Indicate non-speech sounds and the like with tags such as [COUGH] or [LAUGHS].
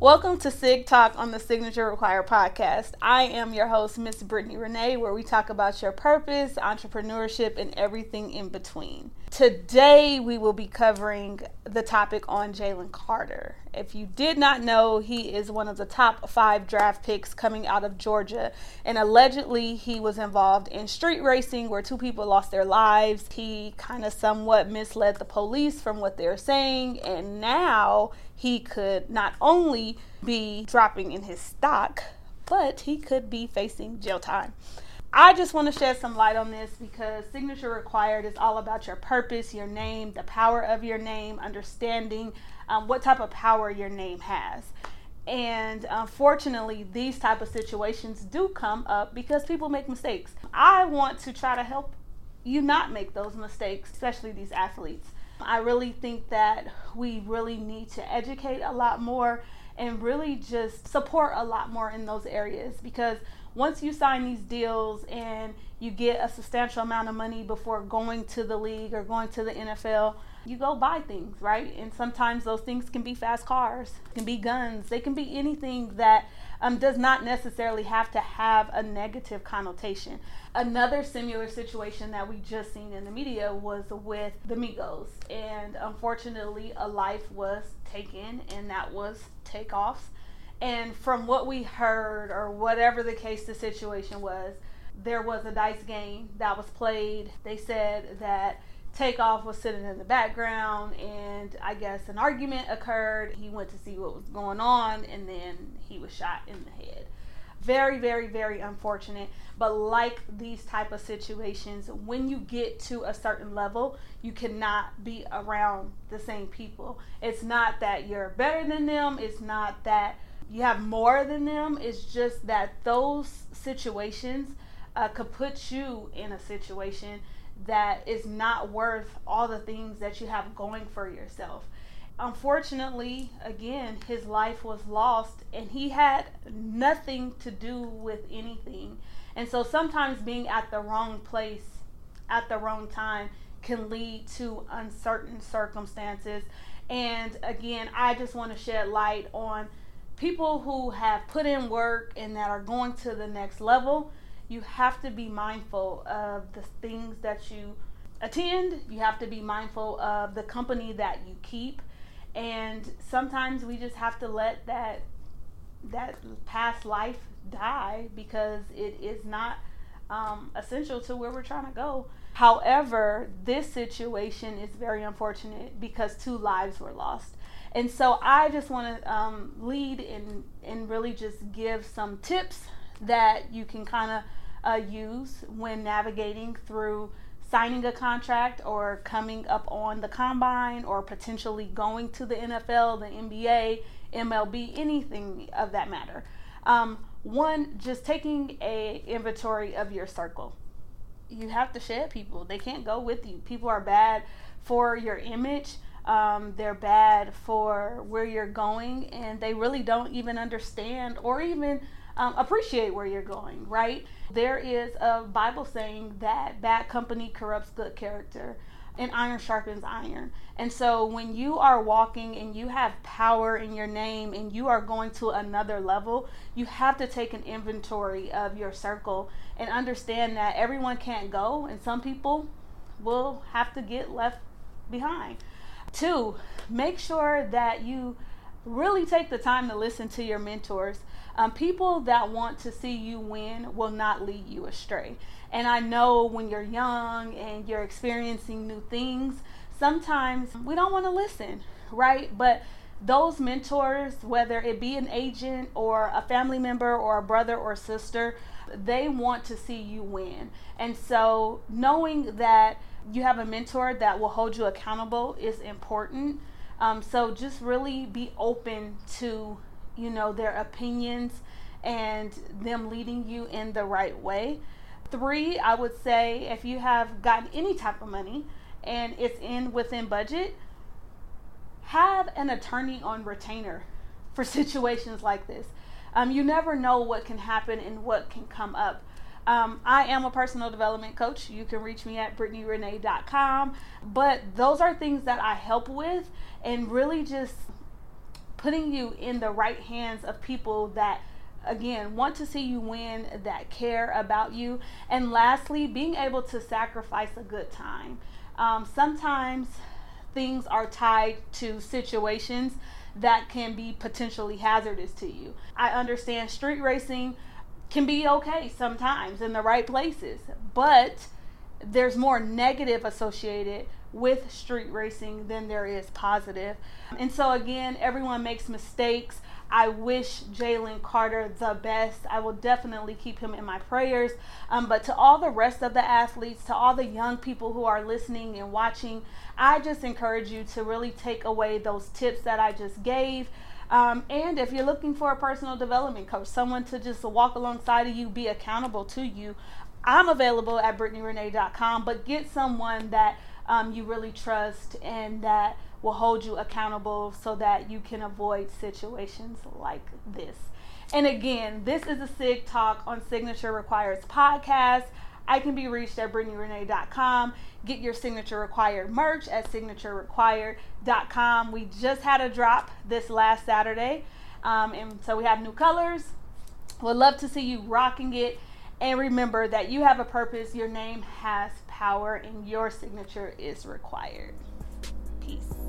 Welcome to SIG Talk on the Signature Require podcast. I am your host, Miss Brittany Renee, where we talk about your purpose, entrepreneurship, and everything in between. Today, we will be covering the topic on Jalen Carter. If you did not know, he is one of the top five draft picks coming out of Georgia, and allegedly, he was involved in street racing where two people lost their lives. He kind of somewhat misled the police from what they're saying, and now he could not only be dropping in his stock, but he could be facing jail time. I just want to shed some light on this because Signature Required is all about your purpose, your name, the power of your name, understanding um, what type of power your name has. And unfortunately, these type of situations do come up because people make mistakes. I want to try to help you not make those mistakes, especially these athletes. I really think that we really need to educate a lot more and really just support a lot more in those areas because once you sign these deals and you get a substantial amount of money before going to the league or going to the NFL, you go buy things, right? And sometimes those things can be fast cars, can be guns, they can be anything that um, does not necessarily have to have a negative connotation. Another similar situation that we just seen in the media was with the Migos, and unfortunately, a life was taken, and that was Takeoff's. And from what we heard, or whatever the case the situation was, there was a dice game that was played. They said that Takeoff was sitting in the background, and I guess an argument occurred. He went to see what was going on, and then he was shot in the head. Very, very, very unfortunate. But like these type of situations, when you get to a certain level, you cannot be around the same people. It's not that you're better than them. It's not that you have more than them. It's just that those situations uh, could put you in a situation that is not worth all the things that you have going for yourself. Unfortunately, again, his life was lost and he had nothing to do with anything. And so sometimes being at the wrong place at the wrong time can lead to uncertain circumstances. And again, I just want to shed light on people who have put in work and that are going to the next level you have to be mindful of the things that you attend. You have to be mindful of the company that you keep. And sometimes we just have to let that that past life die because it is not um, essential to where we're trying to go. However, this situation is very unfortunate because two lives were lost. And so I just want to um, lead and, and really just give some tips that you can kind of uh, use when navigating through signing a contract or coming up on the combine or potentially going to the NFL, the NBA, MLB, anything of that matter. Um, one, just taking a inventory of your circle. You have to shed people. They can't go with you. People are bad for your image. Um, they're bad for where you're going, and they really don't even understand or even um, appreciate where you're going, right? There is a Bible saying that bad company corrupts good character and iron sharpens iron. And so when you are walking and you have power in your name and you are going to another level, you have to take an inventory of your circle and understand that everyone can't go and some people will have to get left behind. Two, make sure that you really take the time to listen to your mentors. Um, people that want to see you win will not lead you astray. And I know when you're young and you're experiencing new things, sometimes we don't want to listen, right? But those mentors, whether it be an agent or a family member or a brother or sister, they want to see you win. And so knowing that you have a mentor that will hold you accountable is important. Um, so just really be open to you know, their opinions and them leading you in the right way. Three, I would say if you have gotten any type of money and it's in within budget, have an attorney on retainer for [LAUGHS] situations like this. Um, you never know what can happen and what can come up. Um, I am a personal development coach. You can reach me at BrittanyRenee.com. But those are things that I help with and really just putting you in the right hands of people that again want to see you win that care about you. And lastly being able to sacrifice a good time. Um, sometimes things are tied to situations that can be potentially hazardous to you. I understand street racing can be okay sometimes in the right places but there's more negative associated with street racing than there is positive. And so, again, everyone makes mistakes. I wish Jalen Carter the best. I will definitely keep him in my prayers. Um, but to all the rest of the athletes, to all the young people who are listening and watching, I just encourage you to really take away those tips that I just gave. Um, and if you're looking for a personal development coach, someone to just walk alongside of you, be accountable to you, I'm available at BrittanyRenee.com. But get someone that um, you really trust and that will hold you accountable so that you can avoid situations like this. And again, this is a SIG Talk on Signature Requires podcast. I can be reached at BrittanyRenee.com. Get your Signature Required merch at SignatureRequired.com. We just had a drop this last Saturday, um, and so we have new colors. Would love to see you rocking it. And remember that you have a purpose, your name has power and your signature is required. Peace.